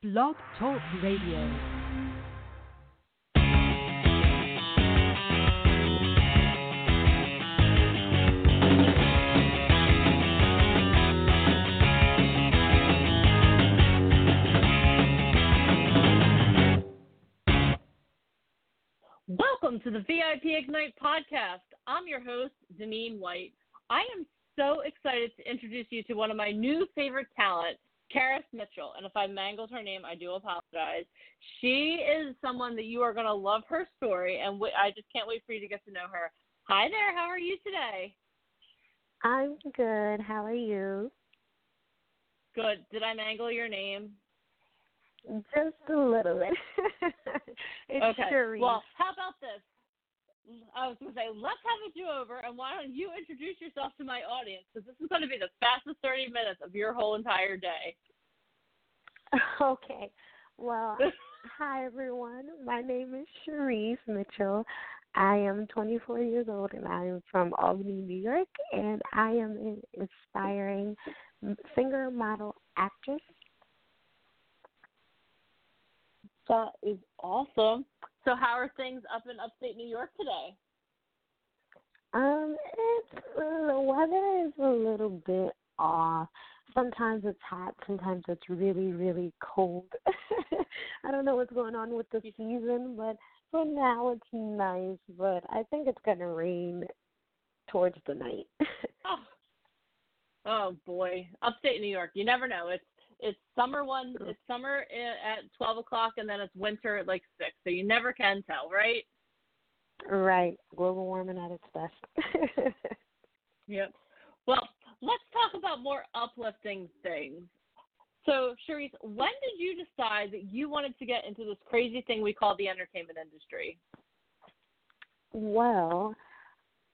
Blog Talk Radio. Welcome to the VIP Ignite podcast. I'm your host, Deneen White. I am so excited to introduce you to one of my new favorite talent, Karis Mitchell. And if I mangled her name, I do apologize. She is someone that you are going to love her story, and I just can't wait for you to get to know her. Hi there, how are you today? I'm good. How are you? Good. Did I mangle your name? Just a little bit. it's okay. Cherise. Well, how about this? I was going to say, let's have a do over, and why don't you introduce yourself to my audience? Because this is going to be the fastest 30 minutes of your whole entire day. Okay. Well, hi, everyone. My name is Cherise Mitchell. I am 24 years old, and I am from Albany, New York, and I am an inspiring singer, model, actress. That is awesome. So, how are things up in upstate New York today? Um, it's the weather is a little bit off. Sometimes it's hot, sometimes it's really, really cold. I don't know what's going on with the season, but for now it's nice. But I think it's gonna rain towards the night. oh. oh boy, upstate New York. You never know. It's it's summer one. It's summer eh, at twelve o'clock, and then it's winter at like six. So you never can tell, right? Right. Global warming at its best. yep. Well, let's talk about more uplifting things. So, Cherise, when did you decide that you wanted to get into this crazy thing we call the entertainment industry? Well,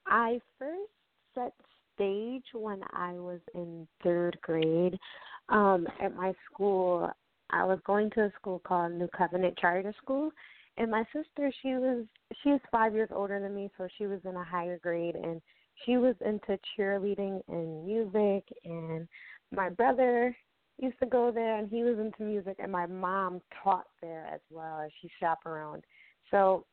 I first set stage when I was in third grade um, at my school. I was going to a school called New Covenant Charter School, and my sister she was she was five years older than me, so she was in a higher grade, and she was into cheerleading and music, and my brother used to go there, and he was into music, and my mom taught there as well as she chaperoned. So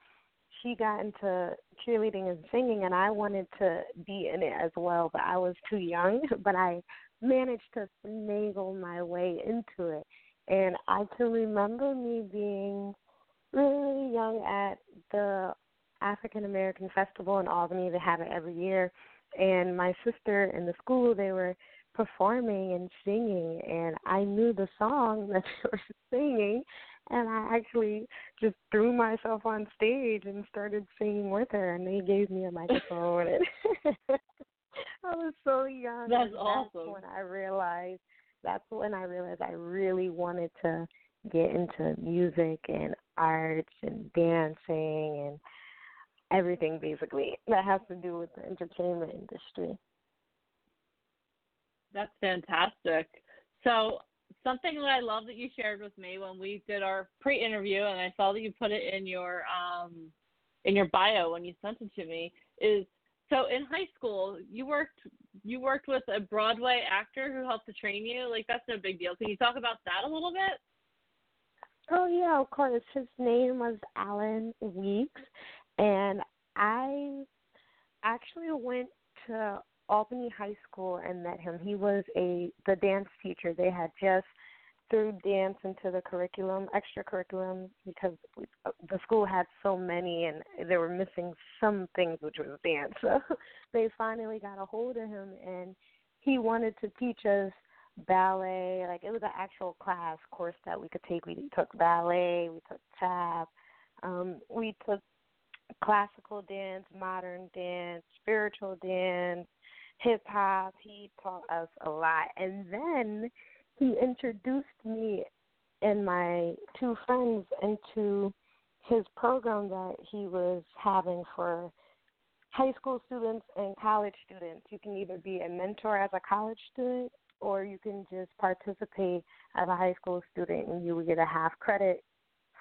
she got into cheerleading and singing and I wanted to be in it as well, but I was too young, but I managed to finagle my way into it. And I can remember me being really young at the African American Festival in Albany. They have it every year. And my sister and the school, they were performing and singing, and I knew the song that they were singing, and I actually just threw myself on stage and started singing with her, and they gave me a microphone. and I was so young. That's awesome. That's when I realized. That's when I realized I really wanted to get into music and arts and dancing and everything basically that has to do with the entertainment industry. That's fantastic. So something that I love that you shared with me when we did our pre-interview, and I saw that you put it in your um, in your bio when you sent it to me, is so in high school you worked you worked with a Broadway actor who helped to train you. Like that's no big deal. Can you talk about that a little bit? Oh yeah, of course. His name was Alan Weeks, and I actually went to Albany High School and met him. He was a the dance teacher. They had just threw dance into the curriculum, extra curriculum, because the school had so many and they were missing some things, which was dance. So they finally got a hold of him, and he wanted to teach us ballet. Like it was an actual class course that we could take. We took ballet, we took tap, um, we took classical dance, modern dance, spiritual dance, hip hop. He taught us a lot. And then he introduced me and my two friends into his program that he was having for high school students and college students. You can either be a mentor as a college student or you can just participate as a high school student and you will get a half credit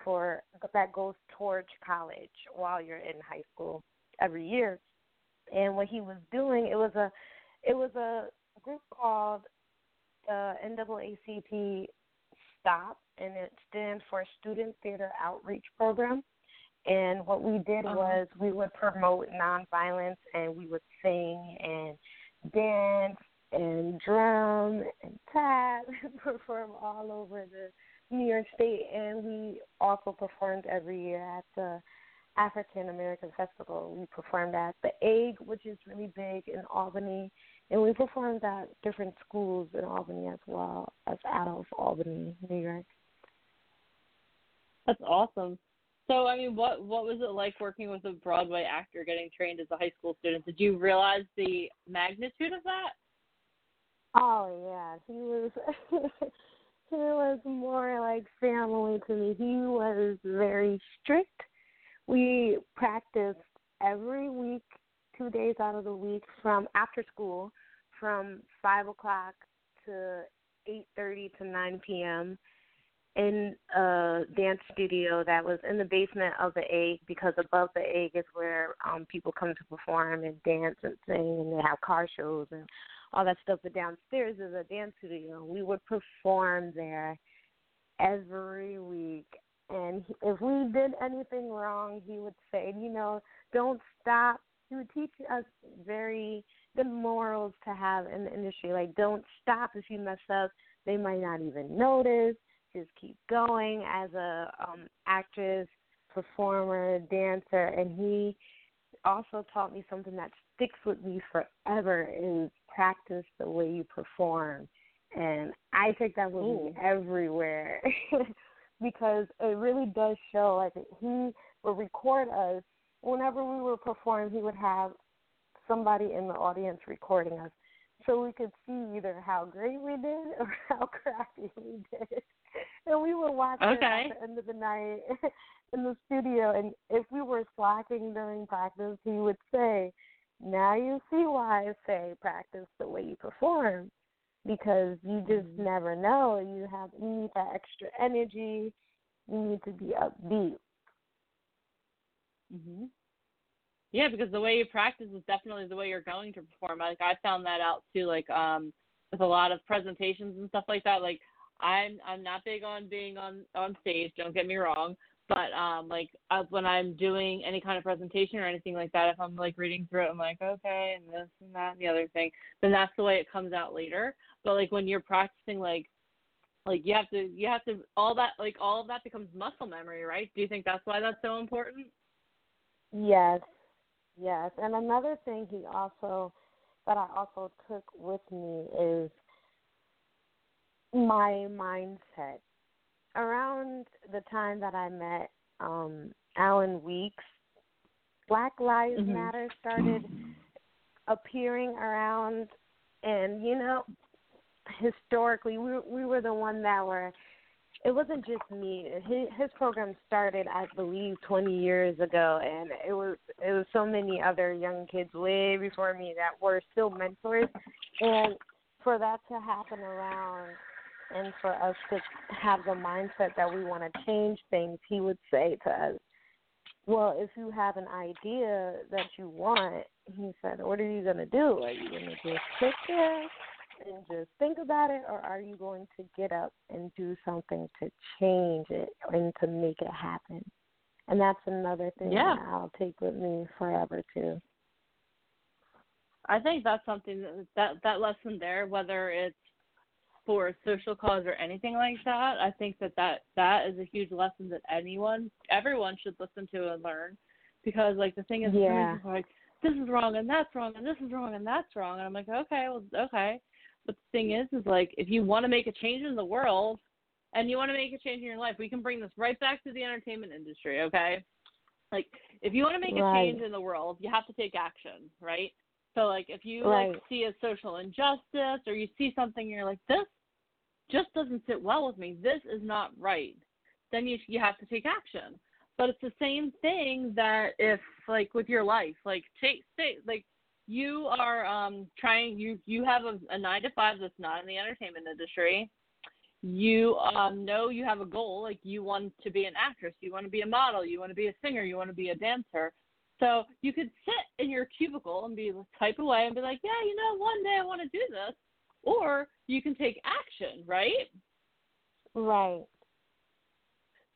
for that goes towards college while you're in high school every year. And what he was doing, it was a it was a group called the NAACP STOP, and it stands for Student Theater Outreach Program. And what we did Uh-huh. was we would promote nonviolence, and we would sing and dance and drum and tap and perform all over the New York State. And we also performed every year at the African American Festival. We performed at the Egg, which is really big in Albany, and we performed at different schools in Albany as well as out of Albany, New York. That's awesome. So, I mean, what what was it like working with a Broadway actor, getting trained as a high school student? Did you realize the magnitude of that? Oh yeah, he was he was more like family to me. He was very strict. We practiced every week, two days out of the week from after school, from five o'clock to eight thirty to nine p.m. in a dance studio that was in the basement of the egg because above the egg is where um people come to perform and dance and sing and they have car shows and all that stuff. But downstairs is a dance studio. We would perform there every week. And if we did anything wrong, he would say, you know, don't stop. He would teach us very good morals to have in the industry. Like, don't stop if you mess up. They might not even notice. Just keep going as a um actress, performer, dancer. And he also taught me something that sticks with me forever is practice the way you perform. And I take that with me everywhere because it really does show. Like he would record us whenever we were performing. He would have somebody in the audience recording us, so we could see either how great we did or how crappy we did. And we would watch it at the end of the night in the studio. And if we were slacking during practice, he would say, "Now you see why I say practice the way you perform." because you just Mhm. never know. You have you need that extra energy. You need to be upbeat. Hmm Yeah, because the way you practice is definitely the way you're going to perform. Like I found that out too. Like um, with a lot of presentations and stuff like that. Like I'm I'm not big on being on on stage. Don't get me wrong. But um, like uh, when I'm doing any kind of presentation or anything like that, if I'm like reading through it, I'm like, okay, and this and that and the other thing, then that's the way it comes out later. But like when you're practicing, like like you have to you have to all that like all of that becomes muscle memory, right? Do you think that's why that's so important? Yes, yes. And another thing he also that I also took with me is my mindset. Around the time that I met um Alan Weeks, Black Lives Mhm. Matter started appearing around and you know historically we we were the one that were it wasn't just me his, his program started i believe 20 years ago and it was it was so many other young kids way before me that were still mentors and for that to happen around and for us to have the mindset that we want to change things he would say to us well, if you have an idea that you want, he said, what are you to do? Are you to just sit there and just think about it, or are you going to get up and do something to change it and to make it happen? And that's another thing Yeah. that I'll take with me forever, too. I think that's something that that, that lesson there, whether it's for a social cause or anything like that, I think that, that that is a huge lesson that anyone, everyone should listen to and learn. Because like the thing is, Yeah. like this is wrong and that's wrong and this is wrong and that's wrong, and I'm like, okay, well, okay. But the thing is, is like if you want to make a change in the world and you want to make a change in your life, we can bring this right back to the entertainment industry, okay? Like if you want to make a change in the world, you have to take action, right? So like if you Right. like see a social injustice or you see something you're like this just doesn't sit well with me. This is not right. Then you you have to take action. But it's the same thing that if like with your life, like take say like you are um trying you you have a, a 9 to 5 that's not in the entertainment industry. You um know you have a goal like you want to be an actress, you want to be a model, you want to be a singer, you want to be a dancer. So you could sit in your cubicle and be type away and be like, yeah, you know, one day I want to do this, or you can take action, right? Right.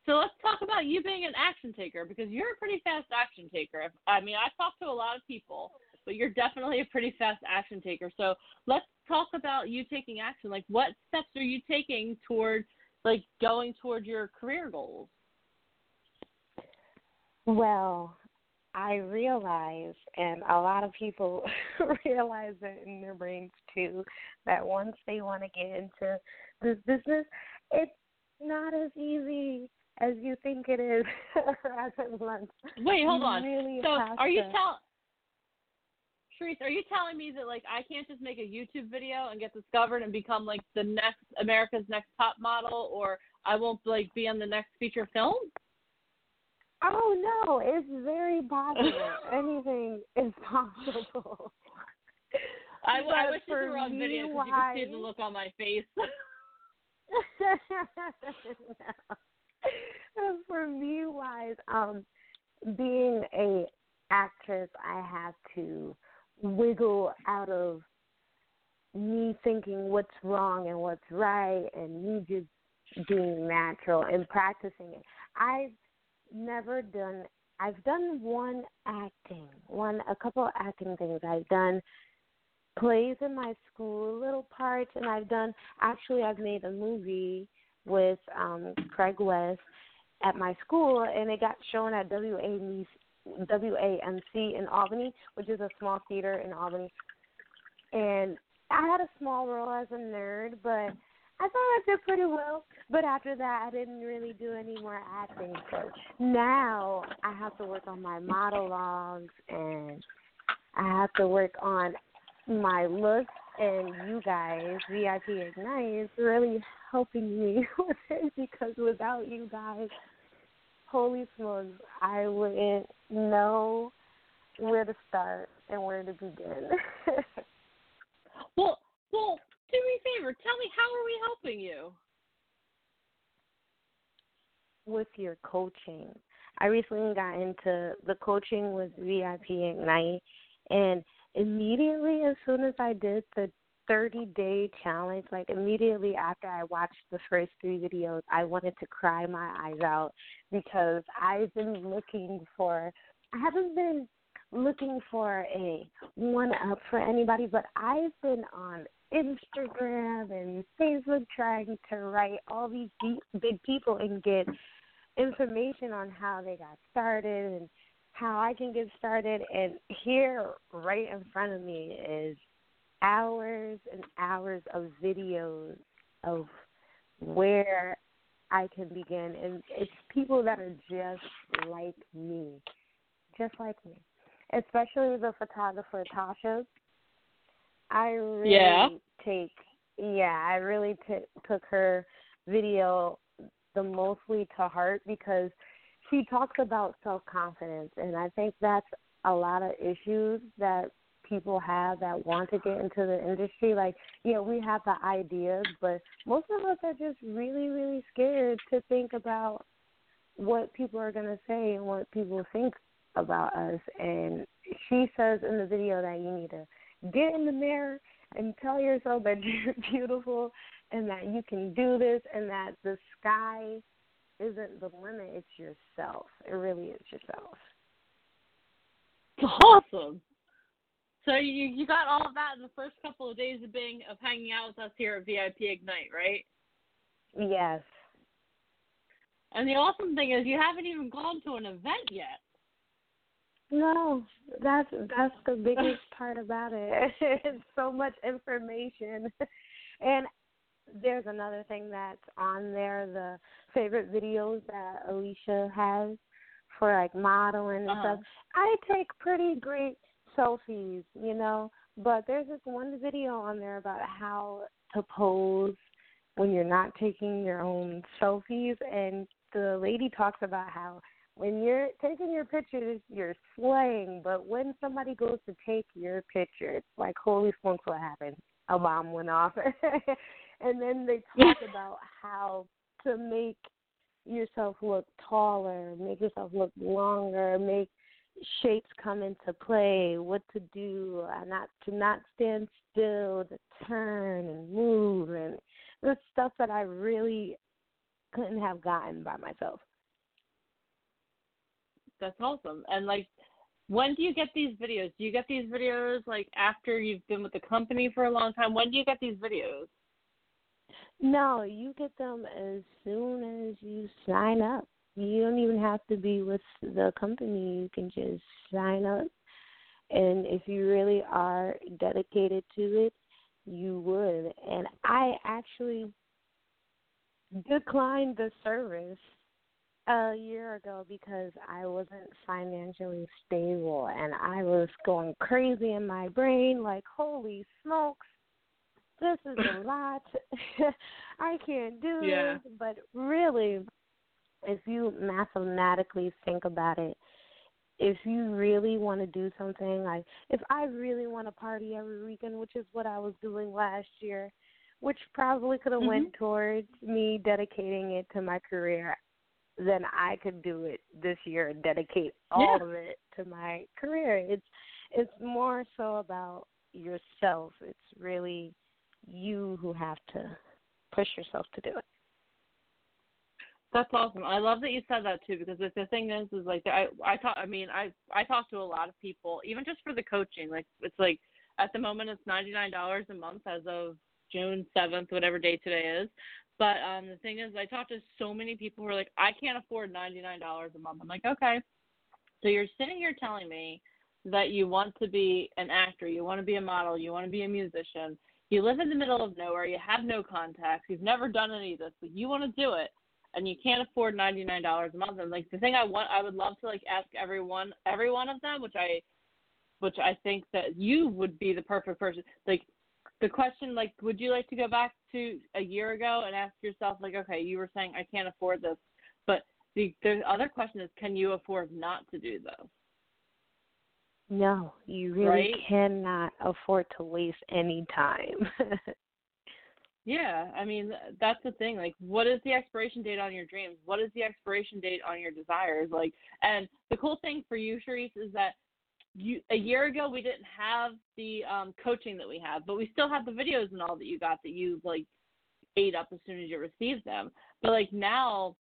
So let's talk about you being an action taker because you're a pretty fast action taker. I mean, I've talked to a lot of people, but you're definitely a pretty fast action taker. So let's talk about you taking action. Like, what steps are you taking towards like going toward your career goals? Well, I realize, and a lot of people realize it in their brains too, that once they want to get into this business, it's not as easy as you think it is as it looks. Wait, hold on. Really so, are you telling? Sharice, are you telling me that like I can't just make a YouTube video and get discovered and become like the next America's Next Top Model, or I won't like be on the next feature film? Oh no, it's very possible. Anything is possible. I, I wish this were on video because you could see the look on my face. no. For me, wise, um, being a actress, I have to wiggle out of me thinking what's wrong and what's right, and me just being natural and practicing it. I've never done. I've done one acting, one a couple of acting things. I've done plays in my school, little parts, and I've done. Actually, I've made a movie with um Craig West at my school, and it got shown at WAMC, WAMC in Albany, which is a small theater in Albany. And I had a small role as a nerd, but I thought I did pretty well, but after that, I didn't really do any more acting. So now I have to work on my monologues and I have to work on my look. And you guys, VIP Ignite, is really helping me with it because without you guys, holy smokes, I wouldn't know where to start and where to begin. well, well, do me a favor. Tell me, how are we helping you? With your coaching. I recently got into the coaching with VIP Ignite, and immediately as soon as I did the 30 day challenge, like immediately after I watched the first three videos, I wanted to cry my eyes out because I've been looking for, I haven't been looking for a one up for anybody, but I've been on Instagram and Facebook trying to write all these deep, big people and get information on how they got started and how I can get started. And here, right in front of me, is hours and hours of videos of where I can begin. And it's people that are just like me, just like me, especially the photographer Tasha. I really yeah. take yeah, I really t- took her video the mostly to heart because she talks about self confidence, and I think that's a lot of issues that people have that want to get into the industry. Like, yeah, we have the ideas, but most of us are just really, really scared to think about what people are going to say and what people think about us. And she says in the video that you need to get in the mirror and tell yourself that you're beautiful and that you can do this and that the sky isn't the limit, it's yourself. It really is yourself. It's Awesome. So you you got all of that in the first couple of days of being of hanging out with us here at VIP Ignite, right? Yes. And the awesome thing is you haven't even gone to an event yet. No, that's that's the biggest part about it. it's so much information. And there's another thing that's on there, the favorite videos that Alicia has for like modeling and uh-huh. stuff. I take pretty great selfies, you know, but there's this one video on there about how to pose when you're not taking your own selfies and the lady talks about how when you're taking your pictures, you're slaying, but when somebody goes to take your picture, it's like, holy smokes, what happened? A bomb went off. and then they talk about how to make yourself look taller, make yourself look longer, make shapes come into play, what to do, uh, not to not stand still, to turn and move, and the stuff that I really couldn't have gotten by myself. That's awesome. And like when do you get these videos? Do you get these videos like after you've been with the company for a long time? When do you get these videos? No, you get them as soon as you sign up. You don't even have to be with the company. You can just sign up. And if you really are dedicated to it, you would. And I actually declined the service a year ago because I wasn't financially stable and I was going crazy in my brain like, holy smokes, this is a lot. I can't do yeah. this. But really, if you mathematically think about it, if you really want to do something, like if I really want to party every weekend, which is what I was doing last year, which probably could have mm-hmm. went towards me dedicating it to my career, then I could do it this year and dedicate all yeah. of it to my career. It's it's more so about yourself. It's really you who have to push yourself to do it. That's awesome. I love that you said that too because the thing is, is like I I talk. I mean, I I talk to a lot of people, even just for the coaching. Like it's like at the moment it's ninety nine dollars a month as of June seventh, whatever day today is. But um the thing is, I talk to so many people who are like, I can't afford ninety nine dollars a month. I'm like, okay. So you're sitting here telling me that you want to be an actor, you want to be a model, you want to be a musician, you live in the middle of nowhere, you have no contacts, you've never done any of this, but you want to do it and you can't afford ninety nine dollars a month. And like the thing I want, I would love to like ask everyone, every one of them, which I, which I think that you would be the perfect person. Like the question, like, would you like to go back to a year ago and ask yourself, like, okay, you were saying I can't afford this, but the the other question is, can you afford not to do this? No, you really right? cannot afford to waste any time. Yeah, I mean that's the thing. Like, what is the expiration date on your dreams? What is the expiration date on your desires? Like, and the cool thing for you, Sharice, is that you a year ago we didn't have the um, coaching that we have, but we still have the videos and all that you got that you like ate up as soon as you received them. But like now,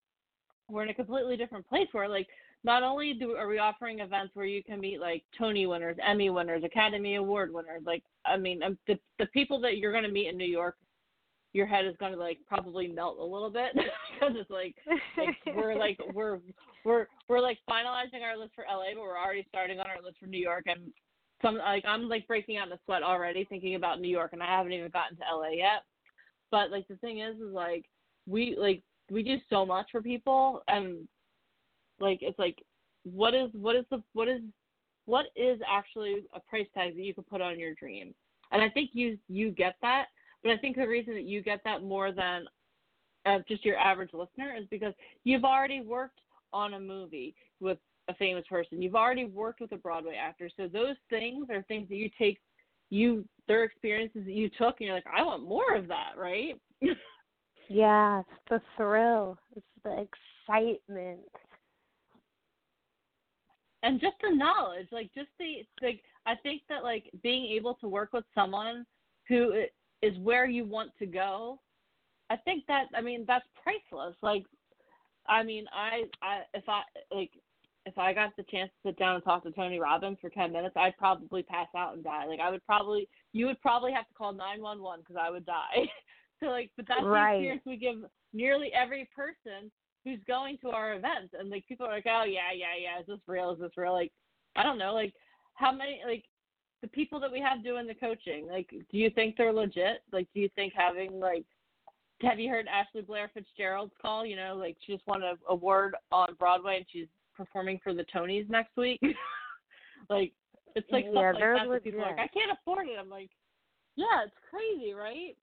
we're in a completely different place where like not only do are we offering events where you can meet like Tony winners, Emmy winners, Academy Award winners, like I mean um, the the people that you're going to meet in New York your head is going to like probably melt a little bit because it's like, like we're like we're we're we're like finalizing our list for LA, but we're already starting on our list for New York, and some like I'm like breaking out in a sweat already thinking about New York, and I haven't even gotten to LA yet. But like the thing is, is like we like we do so much for people, and like it's like what is what is the what is what is actually a price tag that you could put on your dream, and I think you you get that but I think the reason that you get that more than uh, just your average listener is because you've already worked on a movie with a famous person. You've already worked with a Broadway actor. So those things are things that you take you their experiences that you took and you're like, I want more of that, right? yeah, it's the thrill. It's the excitement. And just the knowledge, like just the like I think that like being able to work with someone who is where you want to go, I think that I mean that's priceless. Like, I mean, I I if I like if I got the chance to sit down and talk to Tony Robbins for ten minutes, I'd probably pass out and die. Like I would probably you would probably have to call nine one one because I would die. so like, but that's right. the experience we give nearly every person who's going to our events, and like people are like, oh yeah yeah yeah, is this real? Is this real? Like, I don't know, like how many like the people that we have doing the coaching, like, do you think they're legit? Like, do you think having like, have you heard Ashley Blair Fitzgerald's call? You know, like she just won an award on Broadway and she's performing for the Tonys next week. like, it's like yeah, stuff like that. Legit. people are like, I can't afford it. I'm like, yeah, it's crazy, right?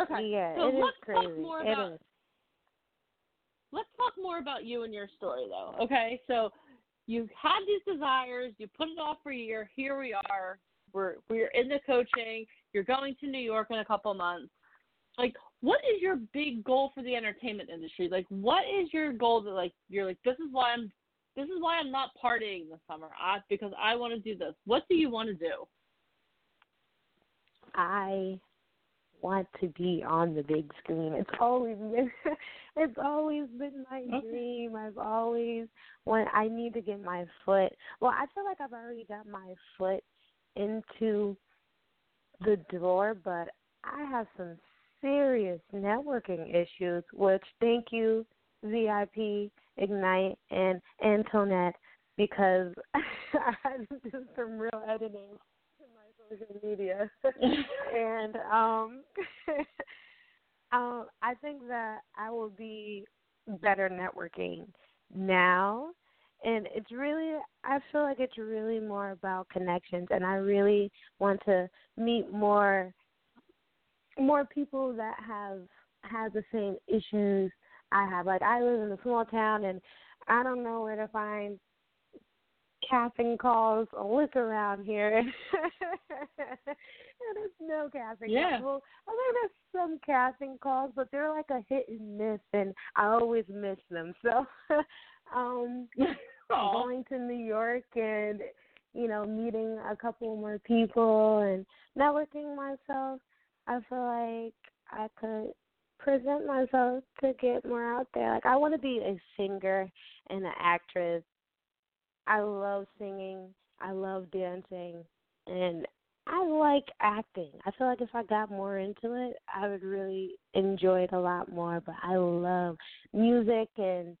Okay. Yeah, so it let's is crazy. talk more about. Let's talk more about you and your story, though. Okay, so you had these desires, you put it off for a year. Here we are. We're we're in the coaching. You're going to New York in a couple months. Like, what is your big goal for the entertainment industry? Like, what is your goal that like you're like this is why I'm this is why I'm not partying this summer. I because I want to do this. What do you want to do? I want to be on the big screen. It's always been it's always been my dream. I've always when I need to get my foot. Well, I feel like I've already got my foot into the door, but I have some serious networking issues, which thank you, VIP, Ignite, and Antoinette, because I had to do some real editing social media. and um, um, I think that I will be better networking now. And it's really, I feel like it's really more about connections, and I really want to meet more more people that have had the same issues I have. Like I live in a small town and I don't know where to find casting calls or look around here. and there's no casting yeah. calls. Well, I mean, there's some casting calls, but they're like a hit and miss, and I always miss them. So, um, going to New York and you know meeting a couple more people and networking myself I feel like I could present myself to get more out there. Like I want to be a singer and an actress. I love singing. I love dancing, and I like acting. I feel like if I got more into it, I would really enjoy it a lot more. But I love music and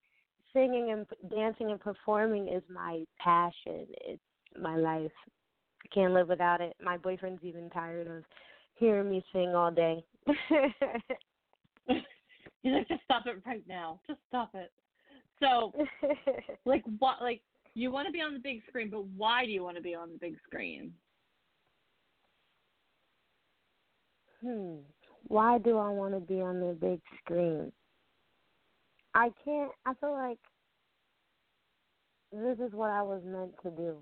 singing and dancing and performing is my passion. It's my life. I can't live without it. My boyfriend's even tired of hearing me sing all day. He's like, just stop it right now. Just stop it. So, like, what? Like, you want to be on the big screen, but why do you want to be on the big screen? Hmm. Why do I want to be on the big screen? I can't. I feel like this is what I was meant to do.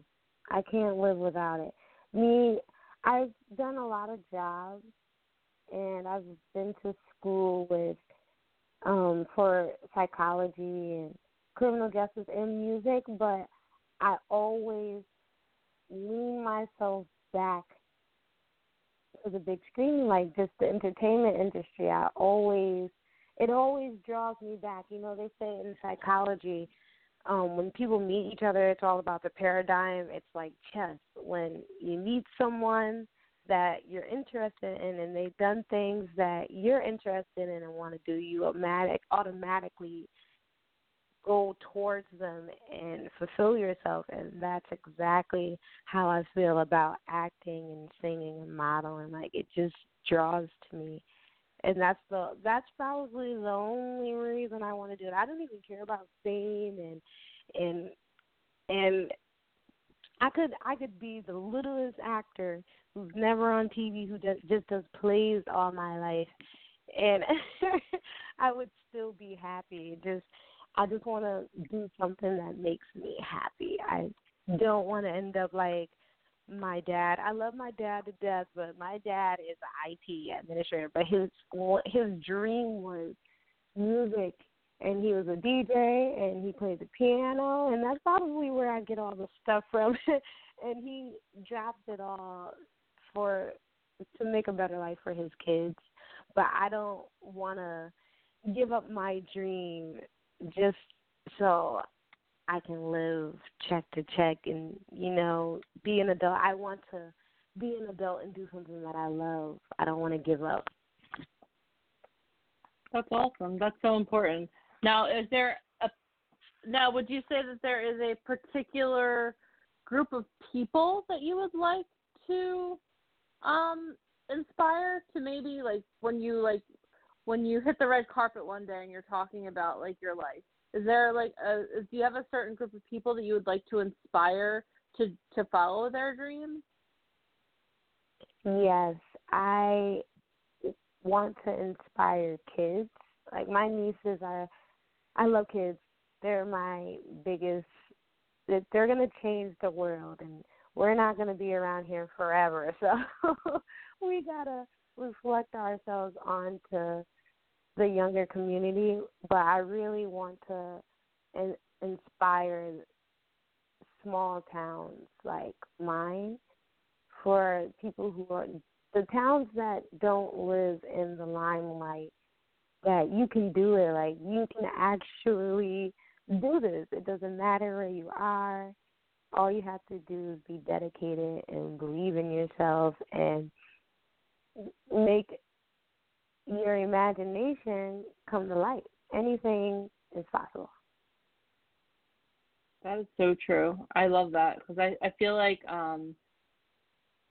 I can't live without it. Me, I've done a lot of jobs, and I've been to school with um for psychology and criminal justice and music, but I always lean myself back to the big screen, like just the entertainment industry. I always it always draws me back. You know, they say in psychology, um, when people meet each other, it's all about the paradigm. It's like chess. When you meet someone that you're interested in and they've done things that you're interested in and want to do, you automatic automatically go towards them and fulfill yourself and that's exactly how I feel about acting and singing and modeling. Like it just draws to me. And that's the that's probably the only reason I want to do it. I don't even care about fame and and and I could I could be the littlest actor who's never on TV who just just does plays all my life, and I would still be happy. Just I just want to do something that makes me happy. I don't want to end up like my dad. I love my dad to death, but my dad is an IT administrator. But his school his dream was music and he was a DJ and he played the piano and that's probably where I get all the stuff from and he dropped it all for to make a better life for his kids but I don't want to give up my dream just so I can live check to check and you know be an adult I want to be an adult and do something that I love I don't want to give up that's awesome. That's so important. Now, is there a now? Would you say that there is a particular group of people that you would like to um inspire to maybe like when you like when you hit the red carpet one day and you're talking about like your life is there like a do you have a certain group of people that you would like to inspire to to follow their dreams yes i want to inspire kids like my nieces are I love kids. They're my biggest. They're going to change the world, and we're not going to be around here forever. So we gotta reflect ourselves onto the younger community. But I really want to in, inspire small towns like mine for people who are the towns that don't live in the limelight that you can do it like you can actually do this it doesn't matter where you are all you have to do is be dedicated and believe in yourself and make your imagination come to light. Anything is possible. That is so true. I love that because i i feel like um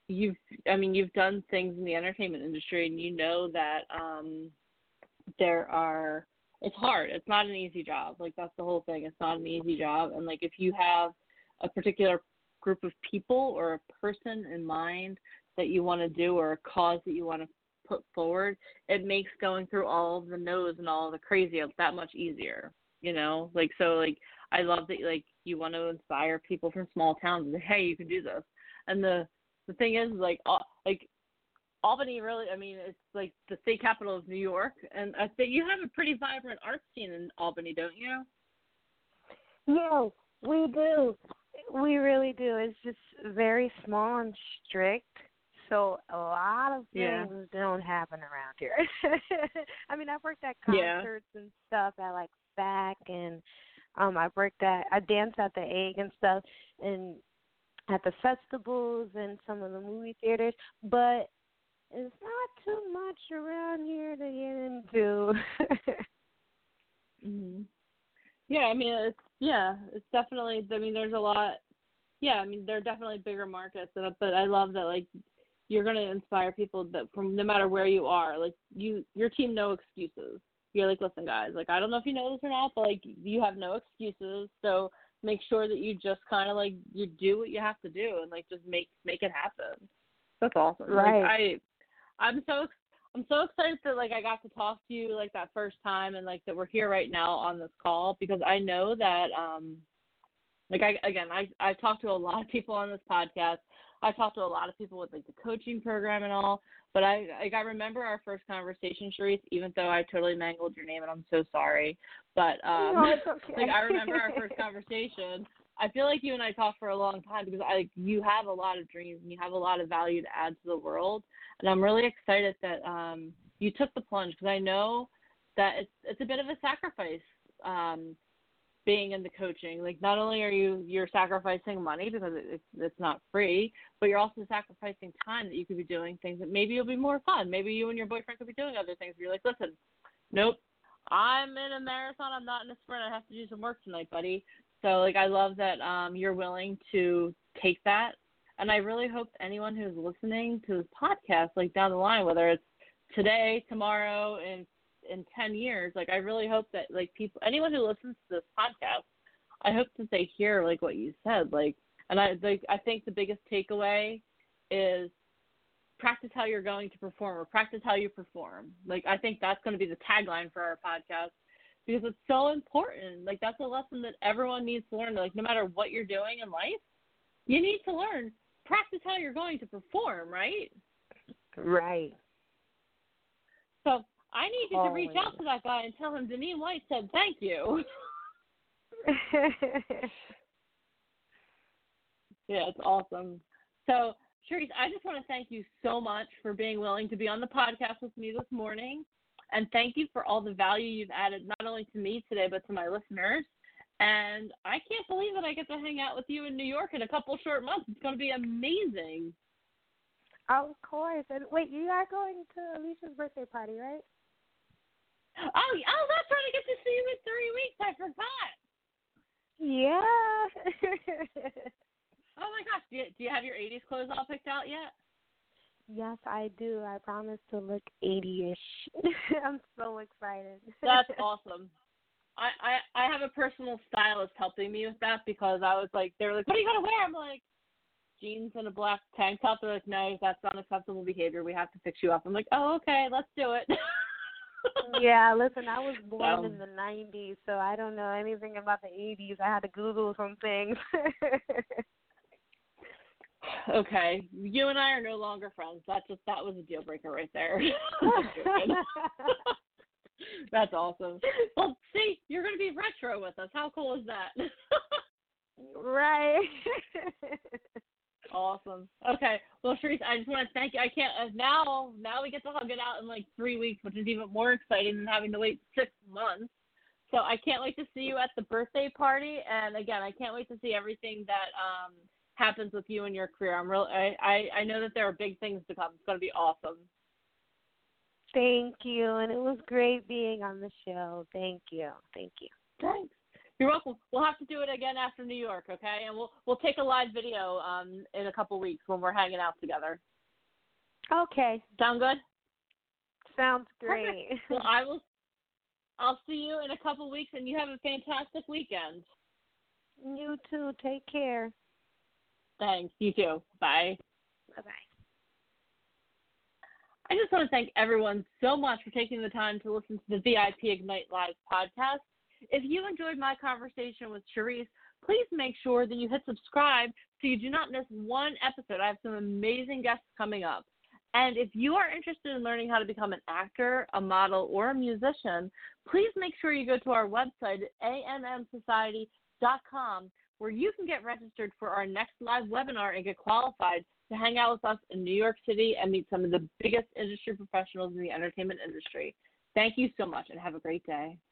you've i mean you've done things in the entertainment industry and you know that um there are it's hard. It's not an easy job. Like that's the whole thing. It's not an easy job. And like if you have a particular group of people or a person in mind that you want to do or a cause that you want to put forward it makes going through all the no's and all the crazy that much easier you know like so like i love that like you want to inspire people from small towns and hey you can do this and the the thing is like uh, like Albany really I mean it's like the state capital of New York and I think you have a pretty vibrant art scene in Albany, don't you? Yeah, we do. We really do. It's just very small and strict. So a lot of things yeah. don't happen around here. I mean, I've worked at concerts yeah. and stuff at like SPAC and um I worked at I danced at the egg and stuff and at the festivals and some of the movie theaters, but it's not too much around here to get into. mhm. Yeah, I mean it's yeah, it's definitely. I mean, there's a lot. Yeah, I mean there are definitely bigger markets, but I love that like you're gonna inspire people that from no matter where you are, like you your team no excuses. You're like, listen guys, like I don't know if you know this or not, but like you have no excuses. So make sure that you just kind of like you do what you have to do and like just make make it happen. That's awesome. Right. Like, I I'm so I'm so excited that like I got to talk to you like that first time and like that we're here right now on this call because I know that um like I again I I've talked to a lot of people on this podcast. I talked to a lot of people with like the coaching program and all, but I like I remember our first conversation, Sharice, even though I totally mangled your name and I'm so sorry. But um no, okay. like I remember our first conversation. I feel like you and I talked for a long time because I you have a lot of dreams and you have a lot of value to add to the world, and I'm really excited that um you took the plunge because I know that it's it's a bit of a sacrifice um being in the coaching. Like not only are you you're sacrificing money because it's it's not free, but you're also sacrificing time that you could be doing things that maybe you'll be more fun. Maybe you and your boyfriend could be doing other things. You're like, listen, nope, I'm in a marathon. I'm not in a sprint. I have to do some work tonight, buddy. So like I love that um, you're willing to take that, and I really hope anyone who's listening to this podcast, like down the line, whether it's today, tomorrow, and in 10 years like i really hope that like people anyone who listens to this podcast i hope that they hear like what you said like and i like i think the biggest takeaway is practice how you're going to perform or practice how you perform. Like i think that's going to be the tagline for our podcast because it's so important. Like that's a lesson that everyone needs to learn like no matter what you're doing in life you need to learn practice how you're going to perform right? Right. So I need you to oh, reach out to that guy and tell him Deneen White said thank you. yeah, it's awesome. So, Sharice, I just want to thank you so much for being willing to be on the podcast with me this morning. And thank you for all the value you've added, not only to me today, but to my listeners. And I can't believe that I get to hang out with you in New York in a couple short months. It's going to be amazing. Of course. And wait, you are going to Alicia's birthday party, right? Oh, oh, that's right. I get to see you in three weeks. I forgot. Yeah. oh my gosh, do you, do you have your '80s clothes all picked out yet? Yes, I do. I promise to look 80ish. I'm so excited. That's awesome. I, I I have a personal stylist helping me with that because I was like, they were like, "What are you gonna wear?" I'm like, jeans and a black tank top. They're like, "No, that's unacceptable behavior. We have to fix you up." I'm like, "Oh, okay, let's do it." Yeah, listen, I was born in um, the '90s, so I don't know anything about the '80s. I had to Google some things. okay, you and I are no longer friends. That just that was a deal breaker right there. That's awesome. Well, see, you're going to be retro with us. How cool is that? right. Awesome. Okay. Well, Sharice, I just want to thank you. I can't uh, now. Now we get to hug it out in like three weeks, which is even more exciting than having to wait six months. So I can't wait to see you at the birthday party, and again, I can't wait to see everything that um, happens with you and your career. I'm real. I, I I know that there are big things to come. It's going to be awesome. Thank you, and it was great being on the show. Thank you. Thank you. Thanks. You're welcome. We'll have to do it again after New York, okay? And we'll we'll take a live video um in a couple weeks when we're hanging out together. Okay. Sound good? Sounds great. Perfect. Well, I will. I'll see you in a couple weeks, and you have a fantastic weekend. You too. Take care. Thanks. You too. Bye. Bye bye. I just want to thank everyone so much for taking the time to listen to the VIP Ignite Live podcast. If you enjoyed my conversation with Cherise, please make sure that you hit subscribe so you do not miss one episode. I have some amazing guests coming up. And if you are interested in learning how to become an actor, a model, or a musician, please make sure you go to our website ammsociety.com where you can get registered for our next live webinar and get qualified to hang out with us in New York City and meet some of the biggest industry professionals in the entertainment industry. Thank you so much and have a great day.